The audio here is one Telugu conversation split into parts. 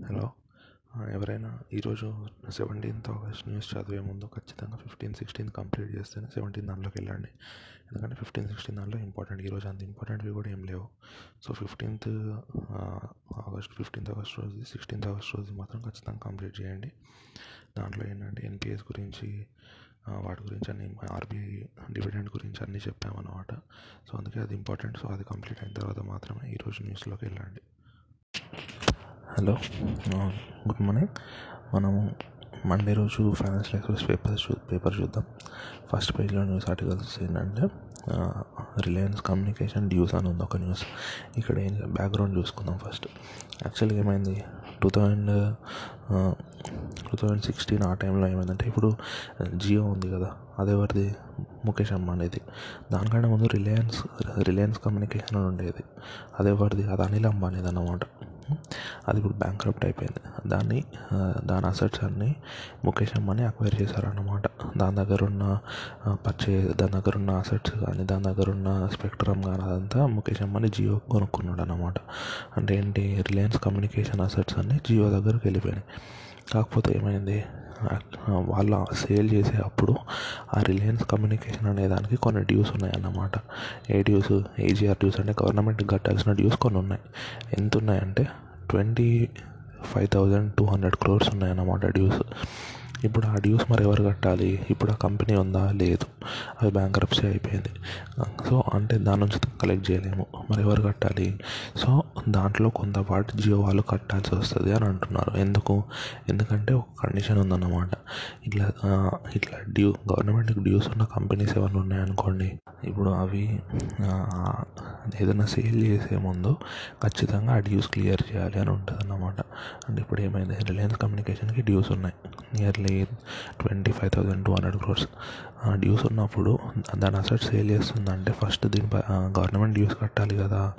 హలో. ఎవరైనా ఈరోజు సెవెంటీన్త్ ఆగస్ట్ న్యూస్ చదివే ముందు ఖచ్చితంగా ఫిఫ్టీన్ సిక్స్టీన్ కంప్లీట్ చేస్తేనే సెవెంటీన్ దాంట్లోకి వెళ్ళండి. ఎందుకంటే ఫిఫ్టీన్ సిక్స్టీన్ దాంట్లో ఇంపార్టెంట్ ఈరోజు అంత ఇంపార్టెంట్వి కూడా ఏం లేవు. So fifteenth August fifteenth August రోజు సిక్స్టీన్త్ ఆగస్ట్ రోజు మాత్రం ఖచ్చితంగా కంప్లీట్ చేయండి. దాంట్లో ఏంటంటే ఎన్పిఎస్ గురించి వాటి గురించి అన్ని ఆర్బీఐ డివిడెండ్ గురించి అన్నీ చెప్పామన్నమాట. సో అందుకే అది ఇంపార్టెంట్ సో అది కంప్లీట్ అయిన తర్వాత మాత్రమే ఈరోజు న్యూస్లోకి వెళ్ళండి. Hello good morning. మనము మండే రోజు ఫైనాన్షియల్ ఎక్స్ప్రెస్ పేపర్ చూ పేపర్ చూద్దాం. ఫస్ట్ పేజ్లో న్యూస్ ఆర్టికల్స్ ఏంటంటే రిలయన్స్ కమ్యూనికేషన్ డ్యూస్ అని ఉంది ఒక న్యూస్. ఇక్కడ ఏం బ్యాక్గ్రౌండ్ చూసుకుందాం ఫస్ట్. యాక్చువల్గా ఏమైంది? Two thousand two thousand sixteen ఆ టైంలో ఏమైందంటే ఇప్పుడు జియో ఉంది కదా అదెవరిది ముఖేష్ అంబానీది దానికంటే ముందు రిలయన్స్ రిలయన్స్ కమ్యూనికేషన్ అని ఉండేది. అదెవరిది అది అనిల్ అంబానీది అన్నమాట. అది ఇప్పుడు బ్యాంక్రప్ట్ అయిపోయింది. దాన్ని దాని అసెట్స్ అన్నీ ముఖేష్ అంబానీ అక్వైర్ చేశారన్నమాట. దాని దగ్గర ఉన్న పర్చే దాని దగ్గర ఉన్న అసెట్స్ కానీ దాని దగ్గర ఉన్న స్పెక్ట్రమ్ కానీ అదంతా ముఖేష్ అంబానీ జియో కొనుక్కున్నాడు అనమాట అంటే ఏంటి రిలయన్స్ కమ్యూనికేషన్ అసెట్స్ అన్నీ జియో దగ్గరికి వెళ్ళిపోయినాయి. కాకపోతే ఏమైంది? వాళ్ళ సేల్ చేసే అప్పుడు ఆ రిలయన్స్ కమ్యూనికేషన్ అనే దానికి కొన్ని డ్యూస్ ఉన్నాయన్నమాట. ఏ డ్యూస్ ఏజీఆర్ డ్యూస్ అంటే గవర్నమెంట్కి కట్టాల్సిన డ్యూస్ కొన్ని ఉన్నాయి. ఎంత ఉన్నాయంటే twenty five thousand two hundred crores ఉన్నాయన్నమాట డ్యూస్ ఇప్పుడు ఆ డ్యూస్ మరి ఎవరు కట్టాలి? ఇప్పుడు ఆ కంపెనీ ఉందా? లేదు. అది బ్యాంక్రప్సీ అయిపోయింది. సో అంటే దాని నుంచి కలెక్ట్ చేయలేము. మరి ఎవరు కట్టాలి? సో దాంట్లో కొంతపాటు జియో వాళ్ళు కట్టాల్సి వస్తుంది అని అంటున్నారు. ఎందుకు? ఎందుకంటే ఒక కండిషన్ ఉందన్నమాట. ఇట్లా ఇట్లా డ్యూ గవర్నమెంట్కి డ్యూస్ ఉన్న కంపెనీస్ ఏమైనా ఉన్నాయనుకోండి ఇప్పుడు అవి ఏదైనా సేల్ చేసే ముందు ఖచ్చితంగా ఆ డ్యూస్ క్లియర్ చేయాలి అని ఉంటుంది అన్నమాట అంటే ఇప్పుడు ఏమైంది? రిలయన్స్ కమ్యూనికేషన్కి డ్యూస్ ఉన్నాయి. Nearly twenty five thousand two hundred crores dues ఉన్నప్పుడు దాని అసెట్స్ సేల్ చేస్తుందంటే ఫస్ట్ దీనిపై గవర్నమెంట్ డ్యూస్ కట్టాలి కదా.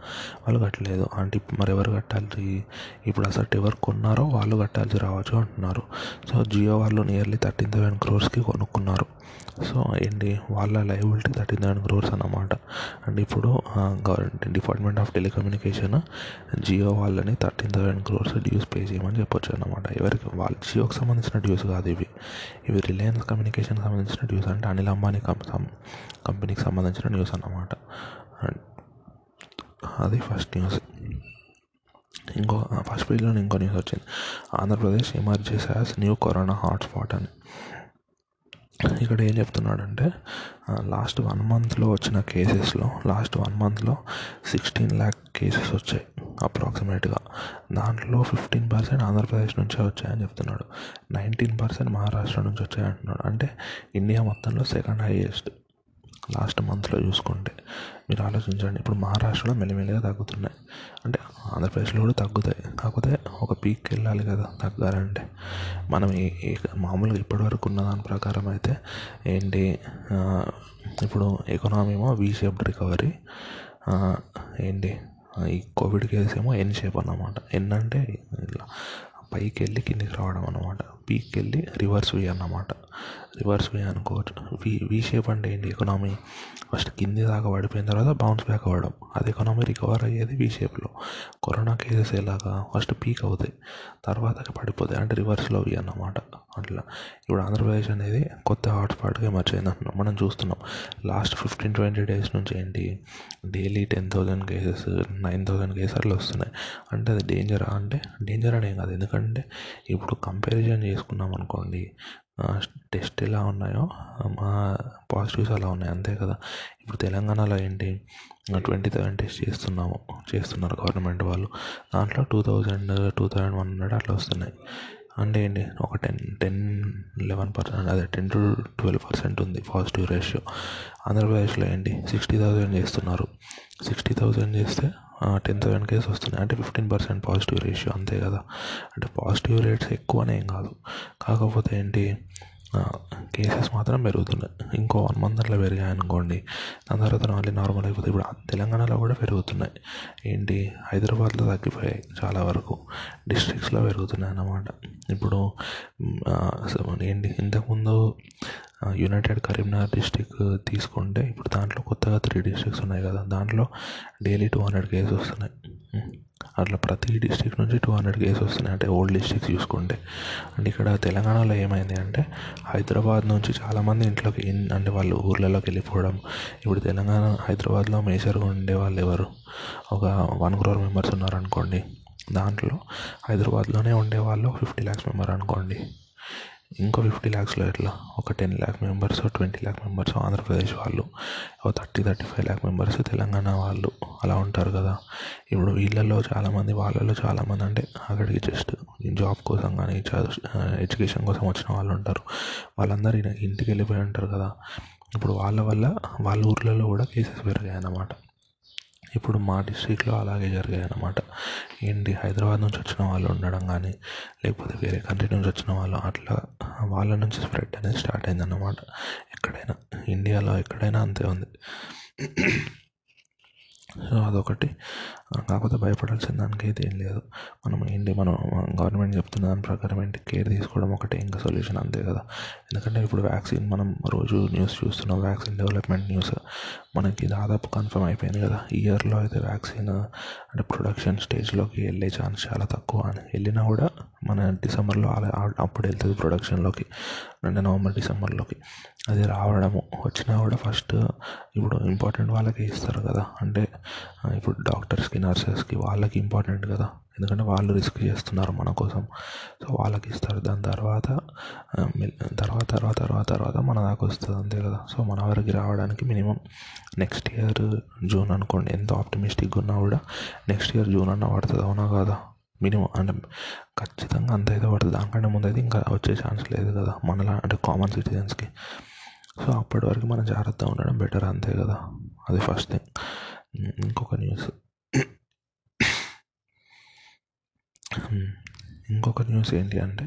వాళ్ళు కట్టలేదు. అంటే మరి ఎవరు కట్టాలి? ఇప్పుడు అసెట్ ఎవరు కొన్నారో వాళ్ళు కట్టాల్సి రావచ్చు అంటున్నారు. సో జియో వాళ్ళు నియర్లీ థర్టీన్ థౌసండ్ క్రోర్స్కి కొనుక్కున్నారు. సో ఏంటి వాళ్ళ లయబిలిటీ థర్టీన్ థౌసండ్ క్రోర్స్ అన్నమాట. అండ్ ఇప్పుడు government department of telecommunication Jio వాళ్ళని thirteen thousand crores dues pay చేయమని చెప్పొచ్చు అనమాట ఎవరికి? వాళ్ళ జియోకి సంబంధించిన డ్యూస్ కాదు ఇవి. ఇవి రిలయన్స్ కమ్యూనికేషన్కి సంబంధించిన డ్యూస్ అంటే అనిల్ అంబానీ కంపెనీకి సంబంధించిన న్యూస్ అన్నమాట. అది ఫస్ట్ న్యూస్ ఇంకో ఫస్ట్ పేజ్లో ఇంకో న్యూస్ వచ్చింది. Andhra Pradesh emergency as new corona hotspot అని. ఇక్కడ ఏం చెప్తున్నాడంటే లాస్ట్ వన్ మంత్లో వచ్చిన కేసెస్లో లాస్ట్ వన్ మంత్లో సిక్స్టీన్ ల్యాక్ కేసెస్ వచ్చాయి అప్రాక్సిమేట్గా. దాంట్లో ఫిఫ్టీన్ పర్సెంట్ ఆంధ్రప్రదేశ్ నుంచే వచ్చాయని చెప్తున్నాడు. నైన్టీన్ పర్సెంట్ మహారాష్ట్ర నుంచి వచ్చాయి అంటున్నాడు అంటే ఇండియా మొత్తంలో సెకండ్ హైయెస్ట్. లాస్ట్ మంత్లో చూసుకుంటే మీరు ఆలోచించండి. ఇప్పుడు మహారాష్ట్రలో మెల్లిమెల్లిగా తగ్గుతున్నాయి. అంటే ఆంధ్రప్రదేశ్లో కూడా తగ్గుతాయి. కాకపోతే ఒక పీక్కి వెళ్ళాలి కదా తగ్గాలంటే. మనం ఏ మామూలుగా ఇప్పటివరకు ఉన్న దాని ప్రకారం అయితే ఏంటి? ఇప్పుడు ఎకనామీ ఏమో వీ షేప్డ్ రికవరీ ఏంటి? ఈ కోవిడ్ కేసు ఏమో ఎన్ షేప్ అన్నమాట. ఎన్ అంటే ఇట్లా పైకి వెళ్ళి కిందికి రావడం అన్నమాట. పీక్కి వెళ్ళి రివర్స్ వే అన్నమాట. రివర్స్ వే అనుకోవచ్చు. వి వి షేప్ అంటే ఏంటి? ఎకనామీ ఫస్ట్ కింది దాకా పడిపోయిన తర్వాత బౌన్స్ బ్యాక్ అవ్వడం. అది ఎకనామీ రికవర్ అయ్యేది వి షేప్లో కరోనా కేసెస్ ఎలాగా? ఫస్ట్ పీక్ అవుతాయి. తర్వాత పడిపోతాయి. అంటే రివర్స్లో వి అన్నమాట. అట్లా. ఇప్పుడు ఆంధ్రప్రదేశ్ అనేది కొత్త హాట్స్పాట్గా ఎమర్జైంది అంటున్నాం. మనం చూస్తున్నాం. లాస్ట్ ఫిఫ్టీన్ ట్వంటీ డేస్ నుంచి ఏంటి? Daily ten thousand cases nine thousand cases అట్లా వస్తున్నాయి. అంటే అది డేంజరా అంటే డేంజర్ అనేం కాదు. ఎందుకంటే ఇప్పుడు కంపారిజన్ చేసుకున్నాం అనుకోండి టెస్ట్ ఎలా ఉన్నాయో మా పాజిటివ్స్ అలా ఉన్నాయి అంతే కదా. ఇప్పుడు తెలంగాణలో ఏంటి? ట్వంటీ థౌసండ్ టెస్ట్ చేస్తున్నాము చేస్తున్నారు గవర్నమెంట్ వాళ్ళు. దాంట్లో two thousand two thousand one hundred అట్లా వస్తున్నాయి. అంటే ఏంటి? ఒక టెన్ టెన్ లెవెన్ పర్సెంట్ అదే టెన్ టు ట్వెల్వ్ పర్సెంట్ ఉంది పాజిటివ్ రేషియో ఆంధ్రప్రదేశ్లో ఏంటి? సిక్స్టీ థౌసండ్ చేస్తున్నారు. సిక్స్టీ థౌజండ్ చేస్తే టెన్ థౌసండ్ కేసు వస్తున్నాయి. అంటే ఫిఫ్టీన్ పర్సెంట్ పాజిటివ్ రేషియో అంతే కదా. అంటే పాజిటివ్ రేట్స్ ఎక్కువనేం ఏం కాదు. కాకపోతే ఏంటి కేసెస్ మాత్రం పెరుగుతున్నాయి. ఇంకో వన్ మంత్ అట్లా పెరిగాయనుకోండి. దాని తర్వాత మళ్ళీ నార్మల్ అయిపోతుంది ఇప్పుడు తెలంగాణలో కూడా పెరుగుతున్నాయి. ఏంటి? హైదరాబాద్లో తగ్గిపోయాయి చాలా వరకు. డిస్ట్రిక్ట్స్లో పెరుగుతున్నాయి అన్నమాట ఇప్పుడు ఏంటి? ఇంతకుముందు యునైటెడ్ కరీంనగర్ డిస్టిక్ తీసుకుంటే ఇప్పుడు దాంట్లో కొత్తగా త్రీ డిస్ట్రిక్ట్స్ ఉన్నాయి కదా. దాంట్లో డైలీ టూ హండ్రెడ్ కేసెస్ వస్తున్నాయి. అట్లా ప్రతి డిస్టిక్ నుంచి టూ హండ్రెడ్ కేసెస్ వస్తున్నాయి. అంటే ఓల్డ్ డిస్టిక్స్ చూసుకుంటే. అండ్ ఇక్కడ తెలంగాణలో ఏమైంది అంటే హైదరాబాద్ నుంచి చాలామంది ఇంట్లోకి అంటే వాళ్ళు ఊర్లలోకి వెళ్ళిపోవడం. ఇప్పుడు తెలంగాణ హైదరాబాద్లో మేజర్గా ఉండే వాళ్ళు ఎవరు? ఒక వన్ క్రోర్ మెంబర్స్ ఉన్నారనుకోండి. దాంట్లో హైదరాబాద్లోనే ఉండేవాళ్ళు ఫిఫ్టీ ల్యాక్స్ మెంబర్ అనుకోండి. ఇంకో ఫిఫ్టీ ల్యాక్స్లో ఎట్లా? ఒక ten lakh members twenty lakh members Andhra Pradesh వాళ్ళు thirty thirty five lakh members Telangana వాళ్ళు అలా ఉంటారు కదా. ఇప్పుడు వీళ్ళల్లో చాలామంది వాళ్ళలో చాలామంది అంటే అక్కడికి జస్ట్ జాబ్ కోసం కానీ చదువు ఎడ్యుకేషన్ కోసం వచ్చిన వాళ్ళు ఉంటారు. వాళ్ళందరూ ఇంటికి వెళ్ళిపోయి ఉంటారు కదా. ఇప్పుడు వాళ్ళ వల్ల వాళ్ళ ఊర్లలో కూడా కేసెస్ పెరిగాయి అన్నమాట ఇప్పుడు మా డిస్ట్రిక్ట్లో అలాగే జరిగాయి అన్నమాట ఏంటి? హైదరాబాద్ నుంచి వచ్చిన వాళ్ళు ఉండడం కానీ లేకపోతే వేరే కంట్రీ నుంచి వచ్చిన వాళ్ళు అట్లా వాళ్ళ నుంచి స్ప్రెడ్ అనేది స్టార్ట్ అయిందన్నమాట. ఎక్కడైనా ఇండియాలో ఎక్కడైనా అంతే ఉంది. సో అదొకటి. కాకపోతే భయపడాల్సిన దానికి అయితే ఏం లేదు. మనం ఏంటి మనం గవర్నమెంట్ చెప్తున్న దాని ప్రకారం ఏంటి కేర్ తీసుకోవడం ఒకటే ఇంకా సొల్యూషన్ అంతే కదా. ఎందుకంటే ఇప్పుడు వ్యాక్సిన్ మనం రోజు న్యూస్ చూస్తున్నాం వ్యాక్సిన్ డెవలప్మెంట్ న్యూస్. మనకి దాదాపు కన్ఫర్మ్ అయిపోయింది కదా. ఇయర్లో అయితే వ్యాక్సిన్ అంటే ప్రొడక్షన్ స్టేజ్లోకి వెళ్ళే ఛాన్స్ చాలా తక్కువ అని. వెళ్ళినా కూడా మన డిసెంబర్లో అలా అప్పుడు వెళ్తుంది ప్రొడక్షన్లోకి. అంటే నవంబర్ డిసెంబర్లోకి. అది రావడము. వచ్చినా కూడా ఫస్ట్ ఇప్పుడు ఇంపార్టెంట్ వాళ్ళకే ఇస్తారు కదా. అంటే ఇప్పుడు డాక్టర్స్కి నర్సెస్కి వాళ్ళకి ఇంపార్టెంట్ కదా. ఎందుకంటే వాళ్ళు రిస్క్ చేస్తున్నారు మన కోసం. సో వాళ్ళకి ఇస్తారు. దాని తర్వాత తర్వాత తర్వాత తర్వాత తర్వాత మన దాకా వస్తుంది అంతే కదా. సో మన వరకు రావడానికి మినిమం నెక్స్ట్ ఇయర్ జూన్ అనుకోండి. ఎంత ఆప్టిమిస్టిక్గా ఉన్నా కూడా నెక్స్ట్ ఇయర్ జూన్ అన్న పడుతుంది అవునా కదా? మినిమం అంటే ఖచ్చితంగా అంత అయితే పడుతుంది. దానికంటే ముందు అయితే ఇంకా వచ్చే ఛాన్స్ లేదు కదా మనలా అంటే కామన్ సిటిజన్స్కి. సో అప్పటి వరకు మనం జాగ్రత్తగా ఉండడం బెటర్ అంతే కదా. అది ఫస్ట్ థింగ్. ఇంకొక న్యూస్. ఇంకొక న్యూస్ ఏంటి అంటే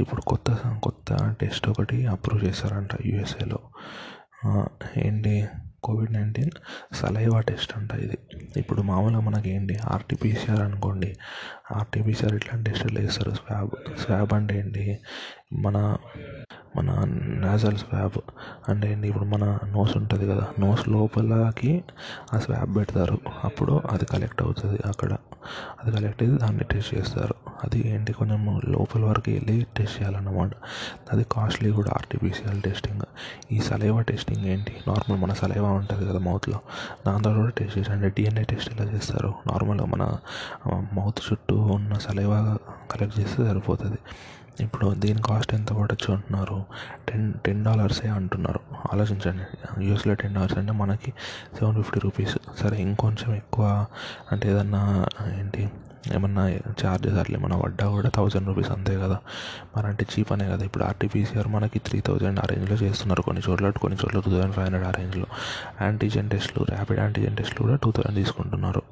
ఇప్పుడు కొత్త కొత్త టెస్ట్ ఒకటి అప్రూవ్ చేశారంట యూఎస్ఏలో ఏంటి? కోవిడ్ నైన్టీన్ సలైవా టెస్ట్ అంట ఇది. ఇప్పుడు మామూలుగా మనకి ఏంటి ఆర్టీపీసీఆర్ అనుకోండి. ఆర్టీపీసీఆర్ ఇట్లాంటి టెస్టులు వేస్తారు స్వాబ్ స్వాబ్ అంటే ఏంటి? మన మన నాజల్ స్వాబ్ అంటే ఏంటి? ఇప్పుడు మన నోస్ ఉంటుంది కదా నోస్ లోపలకి ఆ స్వాబ్ పెడతారు. అప్పుడు అది కలెక్ట్ అవుతుంది అక్కడ. అది కలెక్ట్ అయితే దాన్ని టెస్ట్ చేస్తారు. అది ఏంటి? కొంచెం లోపల వరకు వెళ్ళి టెస్ట్ చేయాలన్నమాట. అది కాస్ట్లీ కూడా ఆర్టిఫిషియల్ టెస్టింగ్ ఈ సలైవా టెస్టింగ్ ఏంటి? నార్మల్ మన సలైవా ఉంటుంది కదా మౌత్లో దాంతో కూడా టెస్ట్ చేసి అంటే డిఎన్ఏ టెస్ట్ ఎలా చేస్తారు? నార్మల్గా మన మౌత్ చుట్టూ ఉన్న సలైవా కలెక్ట్ చేస్తే సరిపోతుంది. ఇప్పుడు దీని కాస్ట్ ఎంత పడచ్చు అంటున్నారు? టెన్ టెన్ డాలర్సే అంటున్నారు. ఆలోచించండి. యూఎస్లో టెన్ డాలర్స్ అంటే మనకి సెవెన్ ఫిఫ్టీ రూపీస్. సరే ఇంకొంచెం ఎక్కువ అంటే ఏదన్నా ఏంటి? ఏమన్నా ఛార్జెస్ అట్లా ఏమన్నా పడ్డా కూడా థౌజండ్ రూపీస్ అంతే కదా. మరి అంటే చీప్ అనే కదా. ఇప్పుడు ఆర్టీపీసీఆర్ మనకి త్రీ థౌజండ్ ఆ రేంజ్లో చేస్తున్నారు. కొన్ని చోట్ల కొన్ని చోట్ల టూ థౌజండ్ ఫైవ్ హండ్రెడ్ ఆ రేంజ్లో యాంటీజెన్ టెస్ట్లు ర్యాపిడ్ యాంటీజెన్ టెస్ట్లు కూడా టూ థౌజండ్ తీసుకుంటున్నారు.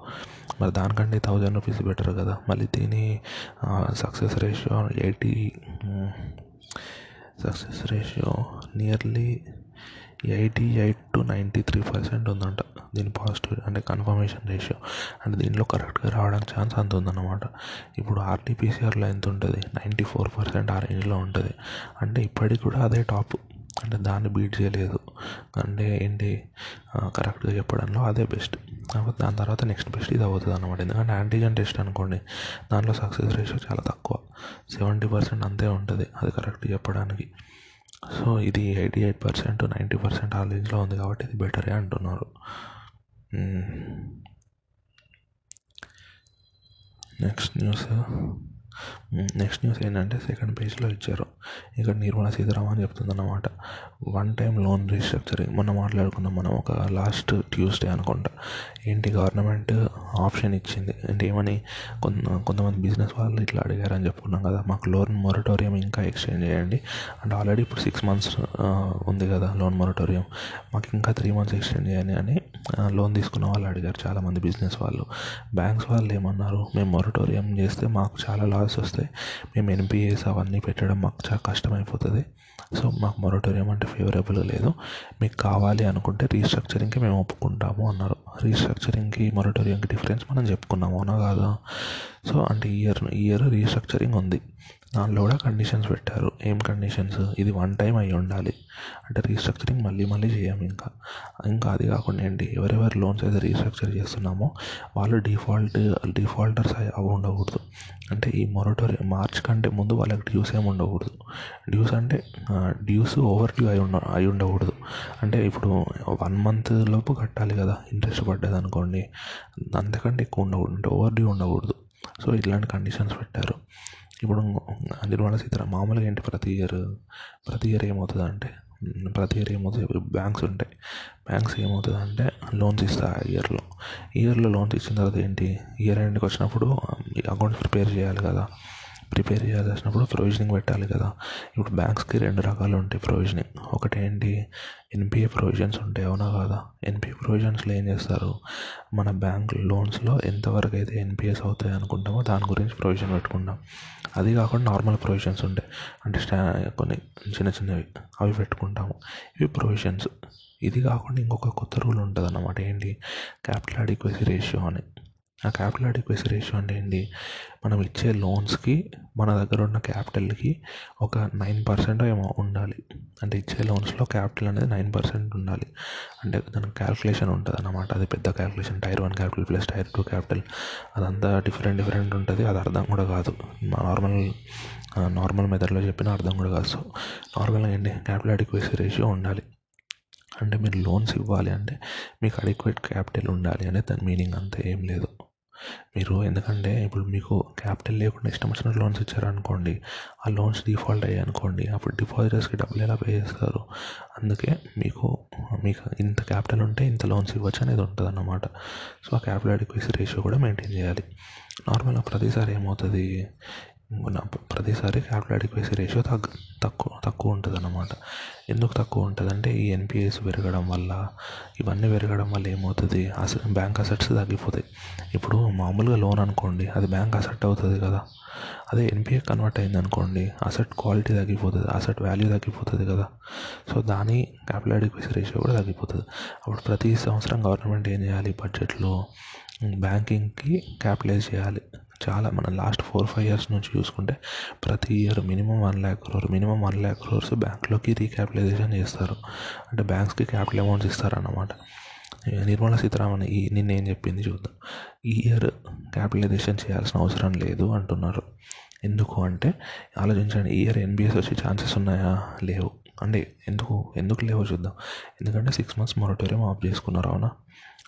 మరి దానికంటే థౌజండ్ రూపీస్ బెటర్ కదా. మళ్ళీ దీని success ratio eighty success ratio nearly eighty eight to ninety three percent ఉందంట. దీని పాజిటివ్ అంటే కన్ఫర్మేషన్ రేషియో. అంటే దీనిలో కరెక్ట్గా రావడానికి ఛాన్స్ అంత ఉందన్నమాట. ఇప్పుడు ఆర్టీపీసీఆర్లో ఎంత ఉంటుంది నైంటీ ఫోర్ పర్సెంట్ ఆ రేంజ్లో ఉంటుంది. అంటే ఇప్పటికి కూడా అదే టాప్. అంటే దాన్ని బీట్ చేయలేదు. అంటే ఏంటి? కరెక్ట్గా చెప్పడంలో అదే బెస్ట్. కాకపోతే దాని తర్వాత నెక్స్ట్ బెస్ట్ ఇది అవుతుంది అనమాట ఎందుకంటే యాంటీజెన్ టెస్ట్ అనుకోండి దాంట్లో సక్సెస్ రేషియో చాలా తక్కువ. సెవెంటీ పర్సెంట్ అంతే ఉంటుంది అది కరెక్ట్ చెప్పడానికి. సో ఇది eighty eight percent ninety percent ఆ రేంజ్లో ఉంది కాబట్టి ఇది బెటరే అంటున్నారు. Next news. నెక్స్ట్ న్యూస్ ఏంటంటే సెకండ్ పేజ్లో ఇచ్చారు. ఇక్కడ నిర్మలా సీతారామన్ చెప్తుందన్నమాట. వన్ టైం లోన్ రీస్ట్రక్చరింగ్ మొన్న మాట్లాడుకున్నాం మనం ఒక లాస్ట్ ట్యూస్డే అనుకుంటా. ఏంటి గవర్నమెంట్ ఆప్షన్ ఇచ్చింది? అంటే ఏమని? కొంత కొంతమంది బిజినెస్ వాళ్ళు ఇట్లా అడిగారని చెప్పుకున్నాం కదా. మాకు లోన్ మొరటోరియం ఇంకా ఎక్స్టెండ్ చేయండి. అంటే ఆల్రెడీ ఇప్పుడు సిక్స్ మంత్స్ ఉంది కదా లోన్ మొరటోరియం మాకు ఇంకా త్రీ మంత్స్ ఎక్స్టెండ్ చేయండి అని లోన్ తీసుకున్న వాళ్ళు అడిగారు. చాలామంది బిజినెస్ వాళ్ళు. బ్యాంక్స్ వాళ్ళు ఏమన్నారు? మేము మొరటోరియం చేస్తే మాకు చాలా లాస్ వస్తాయి. మేము ఎన్పిఎస్ అవన్నీ పెట్టడం మాకు చాలా కష్టమైపోతుంది. సో మాకు మొరటోరియం అంటే ఫేవరబుల్ లేదు. మీకు కావాలి అనుకుంటే రీస్ట్రక్చరింగ్కి మేము ఒప్పుకుంటాము అన్నారు. రీస్ట్రక్చరింగ్కి మొరటోరియంకి డిఫరెన్స్ మనం చెప్పుకున్నాము అవునా కాదా? సో అంటే ఇయర్ ఇయర్ రీస్ట్రక్చరింగ్ ఉంది. దానిలో కూడా కండిషన్స్ పెట్టారు. ఏం కండిషన్స్ ఇది వన్ టైం అయి ఉండాలి. అంటే రీస్ట్రక్చరింగ్ మళ్ళీ మళ్ళీ చేయం ఇంకా. ఇంకా అది కాకుండా ఏంటి? ఎవరెవరు లోన్స్ అయితే రీస్ట్రక్చర్ చేస్తున్నామో వాళ్ళు డిఫాల్ట్ డిఫాల్టర్స్ అవి ఉండకూడదు. అంటే ఈ మొరటోరియం మార్చ్ కంటే ముందు వాళ్ళకి డ్యూస్ ఏమి ఉండకూడదు. డ్యూస్ అంటే డ్యూస్ ఓవర్ డ్యూ అయి ఉండ అయి ఉండకూడదు. అంటే ఇప్పుడు వన్ మంత్ లోపు కట్టాలి కదా ఇంట్రెస్ట్ పడ్డది అనుకోండి అంతకంటే ఎక్కువ ఉండకూడదు. అంటే ఓవర్ డ్యూ ఉండకూడదు. సో ఇట్లాంటి కండిషన్స్ పెట్టారు. ఇప్పుడు నిర్మలా సీతారామన్ మామూలుగా ఏంటి ప్రతి ఇయర్ ప్రతి ఇయర్ ఏమవుతుంది అంటే ప్రతి ఇయర్ ఏమవుతుంది బ్యాంక్స్ ఉంటాయి. బ్యాంక్స్ ఏమవుతుంది అంటే లోన్స్ ఇస్తాయి ఆ ఇయర్లో ఇయర్లో లోన్స్ ఇచ్చిన తర్వాత ఏంటి? ఇయర్ ఎండ్కి వచ్చినప్పుడు అకౌంట్స్ ప్రిపేర్ చేయాలి కదా. ప్రిపేర్ చేయాల్సినప్పుడు ప్రొవిజనింగ్ పెట్టాలి కదా. ఇప్పుడు బ్యాంక్స్కి రెండు రకాలు ఉంటాయి ప్రొవిజనింగ్ ఒకటి ఏంటి ఎన్పిఏ ప్రొవిజన్స్ ఉంటాయి అవునా కాదా? ఎన్పిఏ ప్రొవిజన్స్లో ఏం చేస్తారు? మన బ్యాంక్ లోన్స్లో ఎంతవరకు అయితే ఎన్పిఎస్ అవుతాయి అనుకుంటామో దాని గురించి ప్రొవిజన్ పెట్టుకుంటాం. అది కాకుండా నార్మల్ ప్రొవిజన్స్ ఉంటాయి. అంటే స్టా కొన్ని చిన్న చిన్నవి అవి పెట్టుకుంటాము. ఇవి ప్రొవిజన్స్ ఇది కాకుండా ఇంకొక కొత్త రూల్ ఉంటుంది అన్నమాట ఏంటి? క్యాపిటల్ అడిక్వసీ రేషియో అని. ఆ క్యాపిటల్ అడిక్వసీ రేషియో అంటే ఏంటి? మనం ఇచ్చే లోన్స్కి మన దగ్గర ఉన్న క్యాపిటల్కి ఒక నైన్ పర్సెంట్ ఏమో ఉండాలి. అంటే ఇచ్చే లోన్స్లో క్యాపిటల్ అనేది నైన్ పర్సెంట్ ఉండాలి. అంటే దానికి క్యాల్కులేషన్ ఉంటుంది అన్నమాట. అది పెద్ద calculation tier one capital plus tier two capital అదంతా డిఫరెంట్ డిఫరెంట్ ఉంటుంది. అది అర్థం కూడా కాదు. నార్మల్ నార్మల్ మెథడ్లో చెప్పిన అర్థం కూడా కాదు. సో నార్మల్గా ఏంటి? క్యాపిటల్ అడిక్వసీ రేషియో ఉండాలి. అంటే మీరు లోన్స్ ఇవ్వాలి అంటే మీకు అడిక్వేట్ క్యాపిటల్ ఉండాలి అనేది దాని మీనింగ్ అంతా. ఏం లేదు. మీరు ఎందుకంటే ఇప్పుడు మీకు క్యాపిటల్ లేకుండా ఇష్టం వచ్చిన లోన్స్ ఇచ్చారనుకోండి ఆ లోన్స్ డిఫాల్ట్ అయ్యాయి అనుకోండి అప్పుడు డిపాజిటర్స్కి డబ్బులు ఎలా పే చేస్తారు? అందుకే మీకు మీకు ఇంత క్యాపిటల్ ఉంటే ఇంత లోన్స్ ఇవ్వచ్చు అనేది ఉంటుంది అన్నమాట సో ఆ క్యాపిటల్ అడిక్వసీ రేషియో కూడా మెయింటైన్ చేయాలి. నార్మల్గా ప్రతిసారి ఏమవుతుంది? ప్రతిసారి క్యాపిటల్ అడిక్వసీ రేషియో తగ్గు తక్కువ తక్కువ ఉంటుంది అన్నమాట ఎందుకు తక్కువ ఉంటుంది అంటే ఈ ఎన్పిఎస్ పెరగడం వల్ల ఇవన్నీ పెరగడం వల్ల ఏమవుతుంది? అసలు బ్యాంక్ అసెట్స్ తగ్గిపోతాయి. ఇప్పుడు మామూలుగా లోన్ అనుకోండి అది బ్యాంక్ అసెట్ అవుతుంది కదా. అదే ఎన్పిఏ కన్వర్ట్ అయింది అనుకోండి అసెట్ క్వాలిటీ తగ్గిపోతుంది అసెట్ వాల్యూ తగ్గిపోతుంది కదా. సో దాని క్యాపిటల్ అడిక్వసీ రేషియో కూడా తగ్గిపోతుంది. అప్పుడు ప్రతి సంవత్సరం గవర్నమెంట్ ఏం చేయాలి? బడ్జెట్లో బ్యాంకింగ్కి క్యాపిటలైజ్ చేయాలి. చాలా మన లాస్ట్ ఫోర్ ఫైవ్ ఇయర్స్ నుంచి చూసుకుంటే ప్రతి year minimum one lakh crore minimum one lakh crores బ్యాంక్లోకి రీక్యాపిటలైజేషన్ చేస్తారు. అంటే బ్యాంక్స్కి క్యాపిటల్ అమౌంట్స్ ఇస్తారన్నమాట. నిర్మలా సీతారామన్ ఈ నిన్న ఏం చెప్పింది చూద్దాం. ఈ ఇయర్ క్యాపిటలైజేషన్ చేయాల్సిన అవసరం లేదు అంటున్నారు. ఎందుకు అంటే ఆలోచించండి ఈ ఇయర్ ఎన్బిఎస్ వచ్చే ఛాన్సెస్ ఉన్నాయా? లేవు. అంటే ఎందుకు ఎందుకు లేవో చూద్దాం. ఎందుకంటే సిక్స్ మంత్స్ మొరటోరియం ఆఫ్ చేసుకున్నారు అవునా?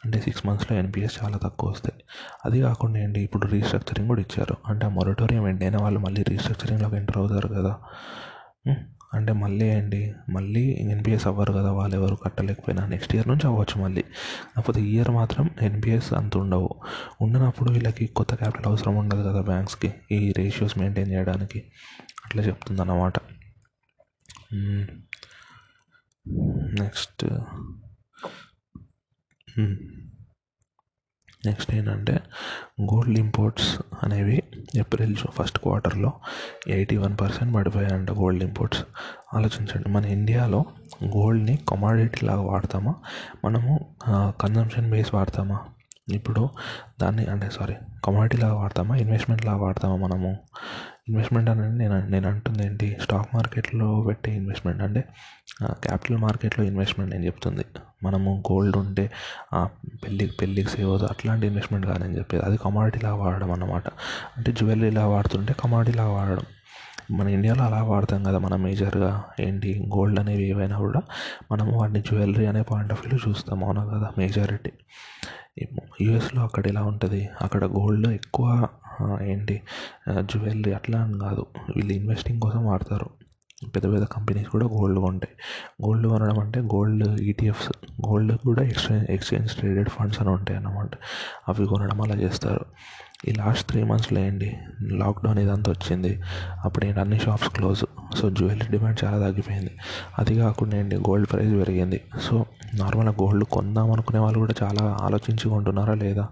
అంటే సిక్స్ మంత్స్లో ఎన్పిఎస్ చాలా తక్కువ వస్తాయి. అది కాకుండా ఏంటి? ఇప్పుడు రీస్ట్రక్చరింగ్ కూడా ఇచ్చారు. అంటే ఆ మొరటోరియం ఎండ్ అయిన వాళ్ళు మళ్ళీ రీస్ట్రక్చరింగ్లోకి ఎంటర్ అవుతారు కదా. అంటే మళ్ళీ ఏంటి? మళ్ళీ ఎన్పిఎస్ అవ్వరు కదా. వాళ్ళు ఎవరు కట్టలేకపోయినా నెక్స్ట్ ఇయర్ నుంచి అవ్వచ్చు మళ్ళీ. కాకపోతే ఈ ఇయర్ మాత్రం ఎన్పిఎస్ అంత ఉండవు. ఉండనప్పుడు వీళ్ళకి కొత్త క్యాపిటల్ అవసరం ఉండదు కదా బ్యాంక్స్కి ఈ రేషియోస్ మెయింటైన్ చేయడానికి. అట్లా చెప్తుంది అన్నమాట నెక్స్ట్ నెక్స్ట్ ఏంటంటే గోల్డ్ ఇంపోర్ట్స్ అనేవి ఏప్రిల్ ఫస్ట్ క్వార్టర్లో ఎయిటీ వన్ పర్సెంట్ పడిపోయాయంట గోల్డ్ ఇంపోర్ట్స్ ఆలోచించండి మన ఇండియాలో గోల్డ్ని కమాడిటీ లాగా వాడతామా? మనము కన్జంప్షన్ బేస్ వాడతామా? ఇప్పుడు దాన్ని అంటే సారీ కమాడిటీ లాగా వాడతామా? ఇన్వెస్ట్మెంట్ లాగా వాడతామా మనము? ఇన్వెస్ట్మెంట్ అనేది నేను నేను అంటుంది ఏంటి స్టాక్ మార్కెట్లో పెట్టే ఇన్వెస్ట్మెంట్. అంటే క్యాపిటల్ మార్కెట్లో ఇన్వెస్ట్మెంట్ నేను చెప్తుంది. మనము గోల్డ్ ఉంటే పెళ్ళికి పెళ్ళికి సేవ్ అవుతుంది అట్లాంటి ఇన్వెస్ట్మెంట్ కాదని చెప్పేది. అది కమాడిటీలా వాడడం అన్నమాట. అంటే జ్యువెలరీలా వాడుతుంటే కమాడిటీలా వాడడం. మన ఇండియాలో అలా వాడతాం కదా మనం మేజర్గా ఏంటి గోల్డ్ అనేవి ఏవైనా కూడా మనం వాటిని జ్యువెలరీ అనే పాయింట్ ఆఫ్ వ్యూలో చూస్తాం. అవునా కదా మేజారిటీ యూఎస్లో అక్కడ ఎలా ఉంటుంది అక్కడ గోల్డ్ ఎక్కువ ఏంటి? జ్యువెలరీ అట్లా అని కాదు. వీళ్ళు ఇన్వెస్టింగ్ కోసం వాడతారు. పెద్ద పెద్ద కంపెనీస్ కూడా గోల్డ్ కొంటాయి. గోల్డ్ కొనడం అంటే గోల్డ్ ఈటీఎఫ్స్ గోల్డ్ కూడా ఎక్స్చేంజ్ ఎక్స్చేంజ్ ట్రేడెడ్ ఫండ్స్ అని ఉంటాయి అన్నమాట. అవి కొనడం అలా చేస్తారు. ఈ లాస్ట్ త్రీ మంత్స్లో ఏంటి? లాక్డౌన్ ఇదంతా వచ్చింది. అప్పుడు ఏంటి? అన్ని shops close so jewellery demand చాలా తగ్గిపోయింది. అది కాకుండా ఏంటి? గోల్డ్ ప్రైస్ పెరిగింది. సో నార్మల్గా గోల్డ్ కొందాం అనుకునే వాళ్ళు కూడా చాలా ఆలోచించి కొంటున్నారా లేదా?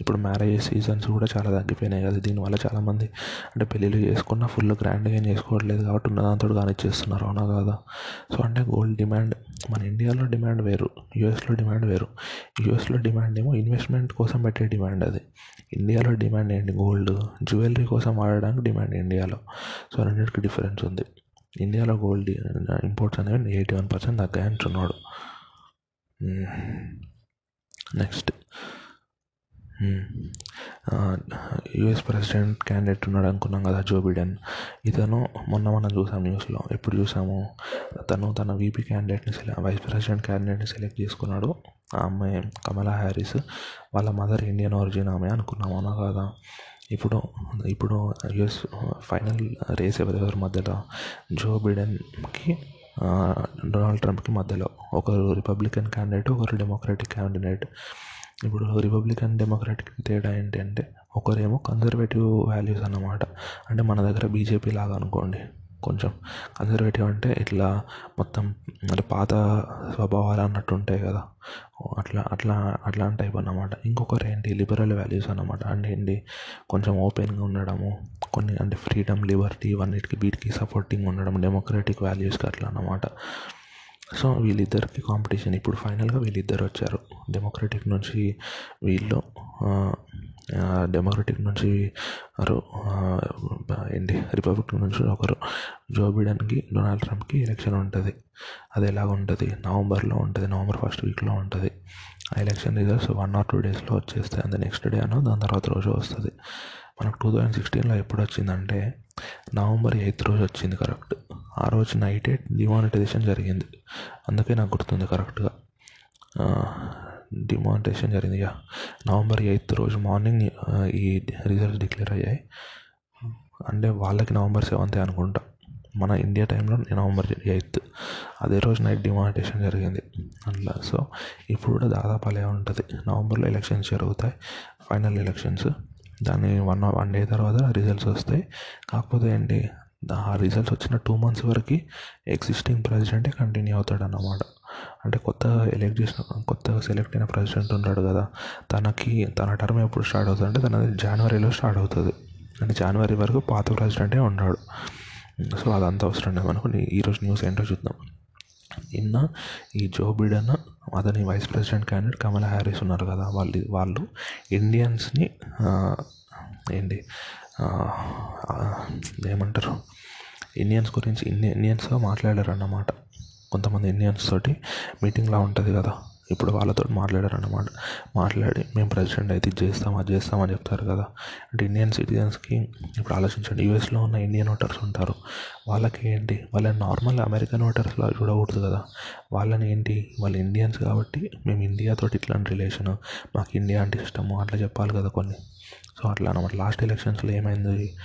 ఇప్పుడు మ్యారేజ్ సీజన్స్ కూడా చాలా తగ్గిపోయినాయి కదా. దీనివల్ల చాలామంది అంటే పెళ్ళిళ్ళు చేసుకున్న ఫుల్ గ్రాండ్గా ఏం చేసుకోవట్లేదు కాబట్టి ఉన్న కానీ కానిచ్చేస్తున్నారు. అవునా కాదా? సో అంటే గోల్డ్ డిమాండ్ మన ఇండియాలో డిమాండ్ వేరు యూఎస్లో డిమాండ్ వేరు. యూఎస్లో డిమాండ్ ఏమో ఇన్వెస్ట్మెంట్ కోసం పెట్టే డిమాండ్ అది. ఇండియాలో డిమాండ్ ఏంటి? గోల్డ్ జ్యువెలరీ కోసం వాడడానికి డిమాండ్ ఇండియాలో. సో రెండింటికి డిఫరెన్స్ ఉంది. ఇండియాలో గోల్డ్ ఇంపోర్ట్స్ అనేవి ఎయిటీ వన్ పర్సెంట్ తగ్గాయి అంటున్నాడు. నెక్స్ట్ యుఎస్ ప్రెసిడెంట్ క్యాండిడేట్ ఉన్నాడు అనుకున్నాం కదా జో బిడెన్. ఇతను మొన్న మనం చూసాం న్యూస్లో. ఎప్పుడు చూసాము? తను తన వీపీ క్యాండిడేట్ని సెలెక్ట్ వైస్ ప్రెసిడెంట్ క్యాండిడేట్ని సెలెక్ట్ చేసుకున్నాడు. ఆమె కమలా హ్యారిస్ వాళ్ళ మదర్ ఇండియన్ ఒరిజిన్ ఆమె అనుకున్నాం అవునా కదా. ఇప్పుడు ఇప్పుడు యుఎస్ ఫైనల్ రేస్ ఎవరెవరి మధ్యలో? జో బిడెన్కి డొనాల్డ్ ట్రంప్కి మధ్యలో. ఒకరు రిపబ్లికన్ క్యాండిడేట్ ఒకరు డెమోక్రటిక్ క్యాండిడేట్ ఇప్పుడు రిపబ్లికన్ డెమోక్రాటిక్ తేడా ఏంటి అంటే ఒకరేమో కన్జర్వేటివ్ వాల్యూస్ అన్నమాట. అంటే మన దగ్గర బీజేపీ లాగా అనుకోండి కొంచెం కన్జర్వేటివ్ అంటే ఇట్లా మొత్తం అంటే పాత స్వభావాలు అన్నట్టు ఉంటాయి కదా. అట్లా అట్లా అట్లాంటి టైప్ అన్నమాట. ఇంకొకరు ఏంటి? లిబరల్ వాల్యూస్ అన్నమాట. అంటే ఏంటి? కొంచెం ఓపెన్గా ఉండడము కొన్ని అంటే ఫ్రీడమ్ లిబర్టీ ఇవన్నిటికి వీటికి సపోర్టింగ్ ఉండడం డెమోక్రటిక్ వాల్యూస్కి అట్లా అన్నమాట. సో వీళ్ళిద్దరికి కాంపిటీషన్ ఇప్పుడు ఫైనల్గా వీళ్ళిద్దరు వచ్చారు. డెమోక్రటిక్ నుంచి వీళ్ళు డెమోక్రటిక్ నుంచి ఏంటి రిపబ్లిక్ నుంచి ఒకరు. జో బిడెన్కి డొనాల్డ్ ట్రంప్కి ఎలక్షన్ ఉంటుంది. అది ఎలాగ ఉంటుంది? నవంబర్లో ఉంటుంది నవంబర్ ఫస్ట్ వీక్లో ఉంటుంది. ఆ election results one or two డేస్లో వచ్చేస్తాయి. అంత నెక్స్ట్ డే అనో దాని తర్వాత రోజు వస్తుంది. మనకు టూ థౌజండ్ సిక్స్టీన్లో ఎప్పుడు వచ్చిందంటే నవంబర్ ఎయిత్ రోజు వచ్చింది కరెక్ట్. ఆ రోజు నైటే డిమానిటైజేషన్ జరిగింది. అందుకే నాకు గుర్తుంది కరెక్ట్గా. డిమానిటైజేషన్ జరిగింది యా నవంబర్ ఎయిత్ రోజు మార్నింగ్ ఈ రిజల్ట్స్ డిక్లేర్ అయ్యాయి. అంటే వాళ్ళకి నవంబర్ సెవెంతే అనుకుంటా. మన ఇండియా టైంలో నవంబర్ ఎయిత్. అదే రోజు నైట్ డిమానిటేషన్ జరిగింది. అట్లా సో ఇప్పుడు కూడా దాదాపు అలా ఉంటుంది. నవంబర్లో ఎలక్షన్స్ జరుగుతాయి. Final elections. దాన్ని వన్ వన్ డే తర్వాత రిజల్ట్స్ వస్తాయి. కాకపోతే ఏంటి ఆ రిజల్ట్స్ వచ్చిన టూ మంత్స్ వరకు ఎగ్జిస్టింగ్ ప్రెసిడెంటే కంటిన్యూ అవుతాడు అన్నమాట అంటే కొత్తగా ఎలెక్ట్ చేసిన కొత్తగా సెలెక్ట్ అయిన ప్రెసిడెంట్ ఉంటాడు కదా తనకి తన టర్మ్ ఎప్పుడు స్టార్ట్ అవుతుంది అంటే తనది జనవరిలో స్టార్ట్ అవుతుంది. అంటే జనవరి వరకు పాత ప్రెసిడెంటే ఉన్నాడు. సో అదంతా అవసరం లేదు మనకు ఈరోజు న్యూస్ ఏంటో చూద్దాం. నిన్న ఈ జో బిడెన్ అతని vice president candidate Kamala Harris ఉన్నారు కదా వాళ్ళు వాళ్ళు ఇండియన్స్ని ఏంటి ఏమంటారు ఇండియన్స్ గురించి ఇండియన్ ఇండియన్స్గా మాట్లాడారు అన్నమాట కొంతమంది ఇండియన్స్ తోటి మీటింగ్లా ఉంటుంది కదా. ఇప్పుడు వాళ్ళతో మాట్లాడారు అన్నమాట మాట్లాడి మేము ప్రెసిడెంట్ అయితే ఇది చేస్తాం అది చేస్తాం అని చెప్తారు కదా. అంటే ఇండియన్ సిటిజన్స్కి ఇప్పుడు ఆలోచించండి. యూఎస్లో ఉన్న ఇండియన్ ఓటర్స్ ఉంటారు. వాళ్ళకి ఏంటి? వాళ్ళని నార్మల్ అమెరికన్ ఓటర్స్లో చూడకూడదు కదా. వాళ్ళని ఏంటి? వాళ్ళు ఇండియన్స్ కాబట్టి మేము ఇండియాతో ఇట్లాంటి రిలేషన్ మాకు ఇండియా అంటే ఇష్టము అట్లా చెప్పాలి కదా కొన్ని. సో అట్లా అనమాట లాస్ట్ ఎలక్షన్స్లో ఏమైంది?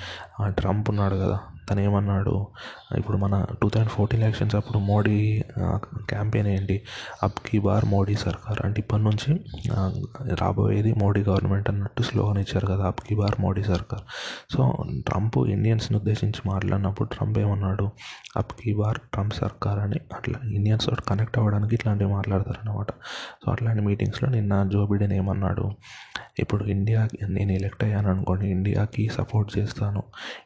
ట్రంప్ ఉన్నాడు కదా. తను ఏమన్నాడు ఇప్పుడు మన టూ థౌజండ్ ఫోర్టీన్ ఎలక్షన్స్ అప్పుడు మోడీ క్యాంపెయిన్ ఏంటి? అప్ కీ బార్ మోడీ సర్కార్. అంటే ఇప్పటి నుంచి రాబోయేది మోడీ గవర్నమెంట్ అన్నట్టు స్లోగన్ ఇచ్చారు కదా అప్ కీ బార్ మోడీ సర్కార్. సో ట్రంప్ ఇండియన్స్ని ఉద్దేశించి మాట్లాడినప్పుడు ట్రంప్ ఏమన్నాడు అప్ కీ బార్ ట్రంప్ సర్కార్ అని అట్లా ఇండియన్స్ తోటి కనెక్ట్ అవ్వడానికి ఇట్లాంటివి మాట్లాడతారనమాట సో అట్లాంటి మీటింగ్స్లో నిన్న జో బిడెన్ ఏమన్నాడు ఇప్పుడు ఇండియా నేను ఎలెక్ట్ అయ్యాను అనుకోండి ఇండియాకి సపోర్ట్ చేస్తాను.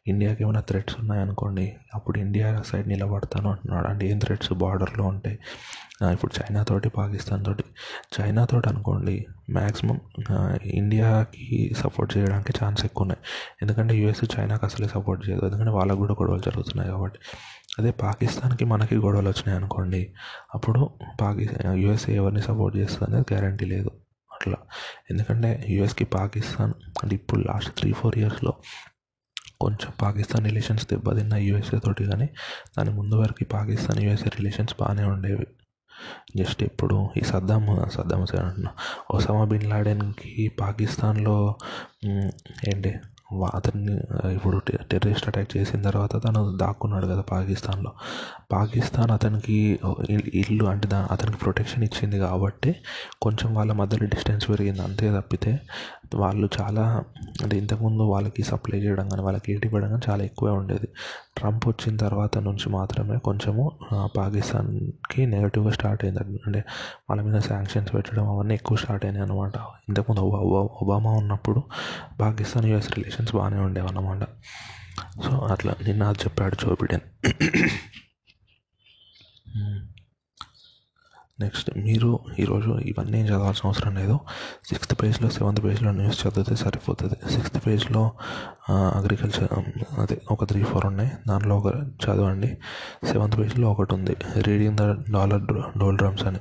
ఇండియాకి ఏమైనా థ్రెట్స్ ఉన్నాయనుకోండి అప్పుడు ఇండియా సైడ్ నిలబడతాను అంటున్నాడు. అంటే ఏం థ్రెడ్స్ బార్డర్లో ఉంటాయి ఇప్పుడు చైనా తోటి పాకిస్తాన్ తోటి. చైనా తోటి అనుకోండి మ్యాక్సిమం ఇండియాకి సపోర్ట్ చేయడానికి ఛాన్స్ ఎక్కువ ఉన్నాయి ఎందుకంటే యూఎస్ చైనాకి అసలే సపోర్ట్ చేయదు. ఎందుకంటే వాళ్ళకు కూడా గొడవలు జరుగుతున్నాయి కాబట్టి. అదే పాకిస్తాన్కి మనకి గొడవలు వచ్చినాయి అనుకోండి అప్పుడు పాకిస్తాన్ యూఎస్ఏ ఎవరిని సపోర్ట్ చేస్తుంది అనేది గ్యారంటీ లేదు. అట్లా. ఎందుకంటే యూఎస్కి పాకిస్తాన్ అంటే ఇప్పుడు లాస్ట్ త్రీ ఫోర్ ఇయర్స్లో కొంచెం పాకిస్తాన్ రిలేషన్స్ దెబ్బతిన్న యూఎస్ఏ తోటి కానీ దాని ముందు వరకు పాకిస్తాన్ యూఎస్ఏ రిలేషన్స్ బాగానే ఉండేవి. జస్ట్ ఇప్పుడు ఈ సద్దాం సద్దాం హుసేన్ అంటున్నా. ఒసామా బిన్ లాడెన్కి పాకిస్తాన్లో ఏంటి? అతన్ని ఇప్పుడు టెర్రరిస్ట్ అటాక్ చేసిన తర్వాత తను దాక్కున్నాడు కదా పాకిస్తాన్లో. పాకిస్తాన్ అతనికి ఇల్లు అంటే దా అతనికి ప్రొటెక్షన్ ఇచ్చింది కాబట్టి కొంచెం వాళ్ళ మధ్యలో డిస్టెన్స్ పెరిగింది అంతే తప్పితే వాళ్ళు చాలా అంటే ఇంతకుముందు వాళ్ళకి సప్లై చేయడం కానీ వాళ్ళకి ఏటి ఇవ్వడం కానీ చాలా ఎక్కువే ఉండేది. ట్రంప్ వచ్చిన తర్వాత నుంచి మాత్రమే కొంచెము పాకిస్తాన్కి నెగిటివ్గా స్టార్ట్ అయింది. అంటే వాళ్ళ మీద శాంక్షన్స్ పెట్టడం అవన్నీ ఎక్కువ స్టార్ట్ అయినాయి అనమాట ఇంతకుముందు ఒబామా ఉన్నప్పుడు పాకిస్తాన్ యుఎస్ రిలేషన్స్ బాగానే ఉండేవి అనమాట సో అట్లా నిన్న అది చెప్పాడు జో బిడెన్ నెక్స్ట్ మీరు ఈరోజు ఇవన్నీ చదవాల్సిన అవసరం లేదు. సిక్స్త్ పేజ్లో సెవెంత్ పేజ్లో న్యూస్ చదివితే సరిపోతుంది. సిక్స్త్ పేజ్లో అగ్రికల్చర్ అదే ఒక త్రీ ఫోర్ ఉన్నాయి. దాంట్లో ఒక చదవండి. సెవెంత్ పేజ్లో ఒకటి ఉంది. Reading the dollar doldrums అని.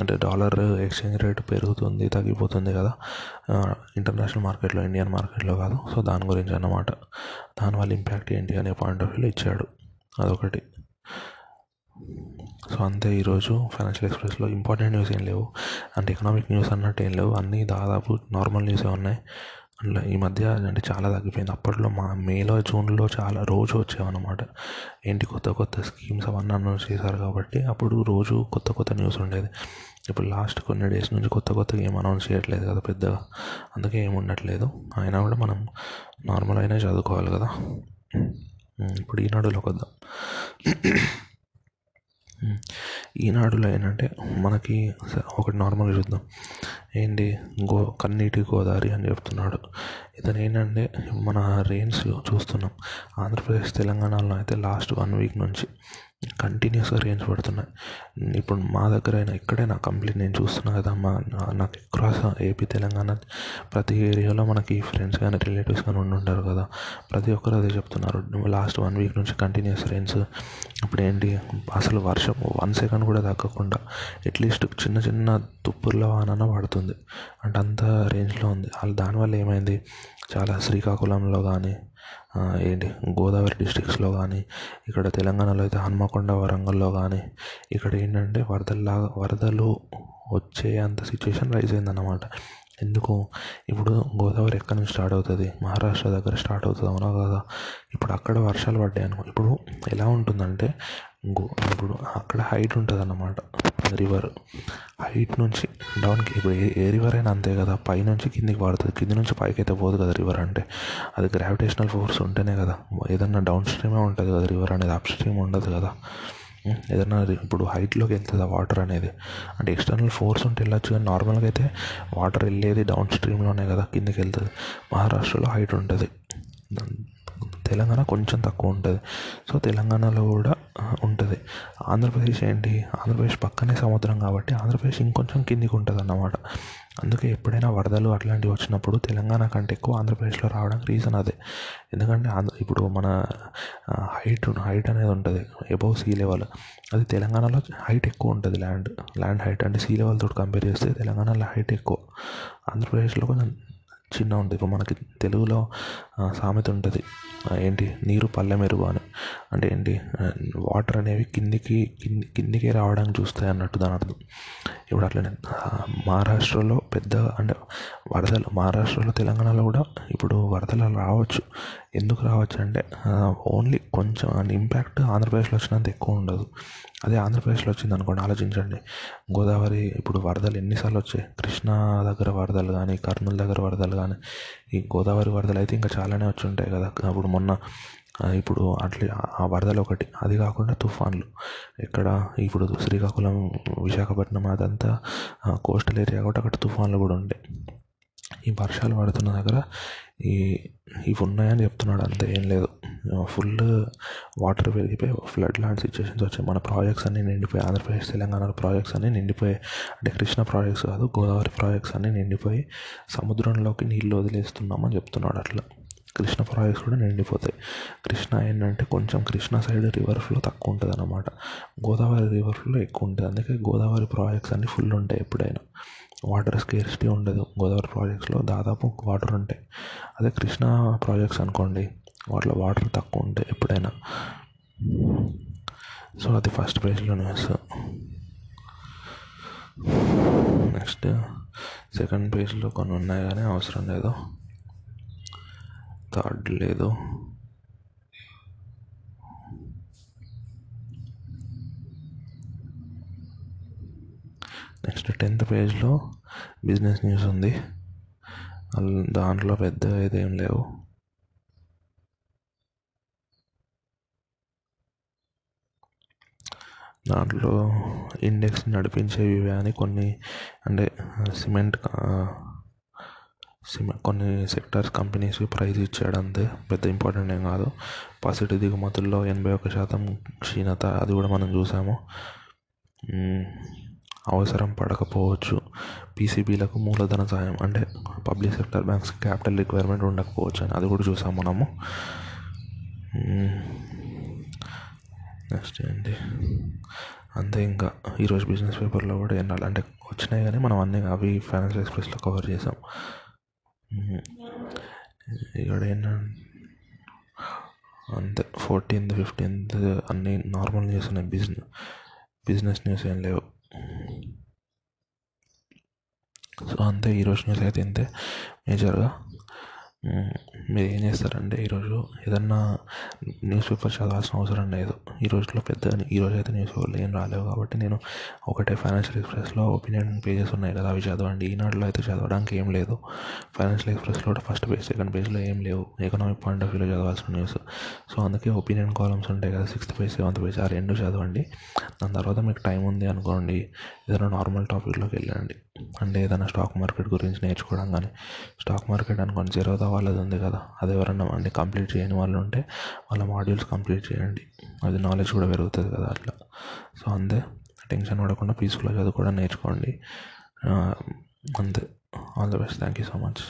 అంటే డాలర్ ఎక్స్చేంజ్ రేట్ పెరుగుతుంది తగ్గిపోతుంది కదా. ఇంటర్నేషనల్ మార్కెట్లో ఇండియన్ మార్కెట్లో కాదు. సో దాని గురించి అన్నమాట. దానివల్ల ఇంపాక్ట్ ఏంటి అనే పాయింట్ ఆఫ్ వ్యూలో ఇచ్చాడు. అదొకటి. సో అంతే ఈరోజు ఫైనాన్షియల్ ఎక్స్ప్రెస్లో ఇంపార్టెంట్ న్యూస్ ఏం లేవు. అంటే ఎకనామిక్ న్యూస్ అన్నట్టు ఏం లేవు. అన్నీ దాదాపు నార్మల్ న్యూసే ఉన్నాయి. అందులో ఈ మధ్య అంటే చాలా తగ్గిపోయింది. అప్పట్లో మా మేలో జూన్లో చాలా రోజు వచ్చేవన్నమాట. ఏంటి కొత్త కొత్త స్కీమ్స్ అవన్నీ అనౌన్స్ చేశారు కాబట్టి అప్పుడు రోజు కొత్త కొత్త న్యూస్ ఉండేది. ఇప్పుడు లాస్ట్ కొన్ని డేస్ నుంచి కొత్త కొత్తగా ఏం అనౌన్స్ చేయట్లేదు కదా పెద్దగా. అందుకే ఏమి ఉండట్లేదు. అయినా కూడా మనం నార్మల్ అయినా చదువుకోవాలి కదా. ఇప్పుడు ఈనాడులోకి వద్దాం ఈనాడులో ఏంటంటే మనకి ఒకటి నార్మల్గా చూద్దాం. ఏంటి గో కన్నీటి గోదావరి అని చెప్తున్నాడు. ఇతను ఏంటంటే మన రెయిన్స్ చూస్తున్నాం. ఆంధ్రప్రదేశ్ తెలంగాణలో అయితే లాస్ట్ వన్ వీక్ నుంచి కంటిన్యూస్గా రేంజ్ పడుతున్నాయి. ఇప్పుడు మా దగ్గర అయినా ఎక్కడైనా కంప్లీట్ నేను చూస్తున్నా కదా మా నాకు అక్రాస్ ఏపీ తెలంగాణ ప్రతి ఏరియాలో మనకి ఫ్రెండ్స్ కానీ రిలేటివ్స్ కానీ ఉండి ఉంటారు కదా. ప్రతి ఒక్కరు అదే చెప్తున్నారు. లాస్ట్ వన్ వీక్ నుంచి కంటిన్యూస్ రేంజ్ ఇప్పుడు ఏంటి? అసలు వర్షం వన్ సెకండ్ కూడా తగ్గకుండా అట్లీస్ట్ చిన్న చిన్న తుప్పుర్ల వానన పడుతుంది. అంటే అంత రేంజ్లో ఉంది. వాళ్ళు దానివల్ల ఏమైంది? చాలా శ్రీకాకుళంలో కానీ ఏంటి? గోదావరి డిస్ట్రిక్ట్స్లో కానీ ఇక్కడ తెలంగాణలో అయితే హన్మకొండ వరంగల్లో కానీ ఇక్కడ ఏంటంటే వరదల్లాగా వరదలు వచ్చే అంత సిచ్యువేషన్ రైజ్ అయిందన్నమాట. ఎందుకు? ఇప్పుడు గోదావరి ఎక్కడి నుంచి స్టార్ట్ అవుతుంది? మహారాష్ట్ర దగ్గర స్టార్ట్ అవుతుంది అవునా కదా? ఇప్పుడు అక్కడ వర్షాలు పడ్డాయి అనుకో ఇప్పుడు ఎలా ఉంటుందంటే గో ఇప్పుడు అక్కడ హైట్ ఉంటుంది అన్నమాట రివర్. హైట్ నుంచి డౌన్కి ఇప్పుడు ఏ ఏ రివర్ అయినా అంతే కదా. పై నుంచి కిందికి పడుతుంది కింది నుంచి పైకి అయితే పోదు కదా రివర్ అంటే. అది గ్రావిటేషనల్ ఫోర్స్ ఉంటేనే కదా. ఏదన్నా డౌన్ స్ట్రీమే ఉంటుంది కదా రివర్ అనేది అప్ స్ట్రీమ్ ఉండదు కదా. ఏదైనా ఇప్పుడు హైట్లోకి వెళ్తుంది ఆ వాటర్ అనేది? అంటే ఎక్స్టర్నల్ ఫోర్స్ ఉంటే వెళ్ళచ్చు కానీ నార్మల్గా అయితే వాటర్ వెళ్ళేది డౌన్ స్ట్రీమ్లోనే కదా కిందకి వెళ్తుంది. మహారాష్ట్రలో హైట్ ఉంటుంది. తెలంగాణ కొంచెం తక్కువ ఉంటుంది. సో తెలంగాణలో కూడా ఉంటుంది. ఆంధ్రప్రదేశ్ ఏంటి? ఆంధ్రప్రదేశ్ పక్కనే సముద్రం కాబట్టి ఆంధ్రప్రదేశ్ ఇంకొంచెం కిందికి ఉంటుంది అన్నమాట అందుకే ఎప్పుడైనా వరదలు అట్లాంటివి వచ్చినప్పుడు తెలంగాణ కంటే ఎక్కువ ఆంధ్రప్రదేశ్లో రావడానికి రీజన్ అదే. ఎందుకంటే ఆంధ్ర ఇప్పుడు మన హైట్ హైట్ అనేది ఉంటుంది. ఎబవ్ సీ లెవెల్ అది తెలంగాణలో హైట్ ఎక్కువ ఉంటుంది ల్యాండ్ ల్యాండ్ హైట్ అంటే సీ లెవెల్తో తోటి కంపేర్ చేస్తే తెలంగాణలో హైట్ ఎక్కువ. ఆంధ్రప్రదేశ్లో కొంచెం చిన్న ఉంటుంది ఇప్పుడు మనకి తెలుగులో సామెత ఉంటుంది. ఏంటి? నీరు పల్లె మెరుగు అని. అంటే ఏంటి? వాటర్ అనేవి కిందికి కింది కిందికి రావడానికి చూస్తాయి అన్నట్టు దాని అర్థం. ఇప్పుడు అట్లనే మహారాష్ట్రలో పెద్ద అంటే వరదలు మహారాష్ట్రలో తెలంగాణలో కూడా ఇప్పుడు వరదలు రావచ్చు. ఎందుకు రావచ్చు అంటే ఓన్లీ కొంచెం ఇంపాక్ట్ ఆంధ్రప్రదేశ్లో వచ్చినంత ఎక్కువ ఉండదు. అదే ఆంధ్రప్రదేశ్లో వచ్చింది అనుకోండి ఆలోచించండి. గోదావరి ఇప్పుడు వరదలు ఎన్నిసార్లు వచ్చాయి? కృష్ణా దగ్గర వరదలు కానీ కర్నూలు దగ్గర వరదలు కానీ ఈ గోదావరి వరదలు అయితే ఇంకా చాలానే వచ్చి ఉంటాయి కదా. అప్పుడు మొన్న ఇప్పుడు అట్లే ఆ వరదలు ఒకటి అది కాకుండా తుఫాన్లు. ఇక్కడ ఇప్పుడు శ్రీకాకుళం విశాఖపట్నం అదంతా కోస్టల్ ఏరియా కాబట్టి అక్కడ తుఫాన్లు కూడా ఉంటాయి ఈ వర్షాలు పడుతున్న దగ్గర ఈ ఇవి ఉన్నాయని చెప్తున్నాడు అంతే ఏం లేదు. ఫుల్ వాటర్ పెరిగిపోయి ఫ్లడ్ లాంటి సిచ్యువేషన్స్ వచ్చాయి. మన ప్రాజెక్ట్స్ అన్నీ నిండిపోయి ఆంధ్రప్రదేశ్ తెలంగాణలో ప్రాజెక్ట్స్ అన్నీ నిండిపోయి అంటే కృష్ణ ప్రాజెక్ట్స్ కాదు గోదావరి ప్రాజెక్ట్స్ అన్నీ నిండిపోయి సముద్రంలోకి నీళ్ళు వదిలేస్తున్నామని చెప్తున్నాడు అట్లా. కృష్ణ ప్రాజెక్ట్స్ కూడా నిండిపోతాయి. కృష్ణ ఏంటంటే కొంచెం కృష్ణ సైడ్ రివర్ ఫ్లో తక్కువ ఉంటుంది అన్నమాట గోదావరి రివర్ ఫ్లో ఎక్కువ ఉంటుంది. అందుకే గోదావరి ప్రాజెక్ట్స్ అన్నీ ఫుల్ ఉంటాయి ఎప్పుడైనా. వాటర్ స్కేర్సిటీ ఉండదు గోదావరి ప్రాజెక్ట్స్లో. దాదాపు వాటర్ ఉంటాయి. అదే కృష్ణా ప్రాజెక్ట్స్ అనుకోండి వాటిలో వాటర్ తక్కువ ఉంటాయి ఎప్పుడైనా. సో అది ఫస్ట్ పేజ్లో న్యూస్ నెక్స్ట్ సెకండ్ పేజ్లో కొన్ని ఉన్నాయి కానీ అవసరం లేదు. థర్డ్ లేదు. నెక్స్ట్ టెన్త్ పేజ్లో బిజినెస్ న్యూస్ ఉంది. దాంట్లో పెద్ద ఇదేం లేవు. దాంట్లో ఇండెక్స్ నడిపించేవి అని కొన్ని అంటే సిమెంట్ సిమెంట్ కొన్ని సెక్టార్స్ కంపెనీస్ ప్రైస్ ఇచ్చాడు అంతే. పెద్ద ఇంపార్టెంట్ ఏం కాదు. పసిటి దిగుమతుల్లో ఎనభై ఒక శాతం క్షీణత అది కూడా మనం చూసాము. అవసరం పడకపోవచ్చు. పీసీబీలకు మూలధన సహాయం అంటే public sector banks capital requirement ఉండకపోవచ్చు అని అది కూడా చూసాం మనము. నెక్స్ట్ ఏంటి? అంతే ఇంకా. ఈరోజు బిజినెస్ పేపర్లో కూడా ఎన్నాళ్ళు? అంటే వచ్చినాయి కానీ మనం అన్నీ అవి ఫైనాన్షియల్ ఎక్స్ప్రెస్లో కవర్ చేసాం. ఇక్కడ ఏంటంటే అంతే. ఫోర్టీన్త్ ఫిఫ్టీన్త్ అన్నీ నార్మల్ న్యూస్ ఉన్నాయి బిజినెస్ బిజినెస్ న్యూస్ ఏం లేవు. సో అంతే ఈరోజు న్యూస్ అయితే ఇంతే. మేజర్గా మీరు ఏం చేస్తారంటే ఈరోజు ఏదన్నా న్యూస్ పేపర్ చదవాల్సిన అవసరం లేదు. ఈ రోజులో పెద్ద ఈరోజు అయితే న్యూస్ పేపర్లు ఏం రాలేవు కాబట్టి నేను ఒకటే ఫైనాన్షియల్ ఎక్స్ప్రెస్లో ఒపీనియన్ పేజెస్ ఉన్నాయి కదా అవి చదవండి. ఈనాడులో అయితే చదవడానికి ఏం లేదు. ఫైనాన్షియల్ ఎక్స్ప్రెస్లో కూడా ఫస్ట్ పేజ్ సెకండ్ పేజ్లో ఏం లేవు. ఎకనామిక్ పాయింట్ ఆఫ్ వ్యూలో చదవాల్సిన న్యూస్. సో అందుకే ఒపీనియన్ కాలమ్స్ ఉంటాయి కదా సిక్స్త్ పేజ్ సెవెంత్ పేజ్ ఆ రెండు చదవండి. దాని తర్వాత మీకు టైం ఉంది అనుకోండి. ఏదైనా నార్మల్ టాపిక్లోకి వెళ్ళండి. అంటే ఏదైనా స్టాక్ మార్కెట్ గురించి నేర్చుకోవడం కానీ స్టాక్ మార్కెట్ అనుకోండి జీరోదా వాళ్ళది ఉంది కదా అది ఎవరన్నా అన్నీ కంప్లీట్ చేయని వాళ్ళు ఉంటే వాళ్ళ మాడ్యూల్స్ కంప్లీట్ చేయండి. అది నాలెడ్జ్ కూడా పెరుగుతుంది కదా అట్లా. సో అంతే టెన్షన్ పడకుండా పీస్ఫుల్గా చదువుకోవడం నేర్చుకోండి. అంతే. All the best thank you so much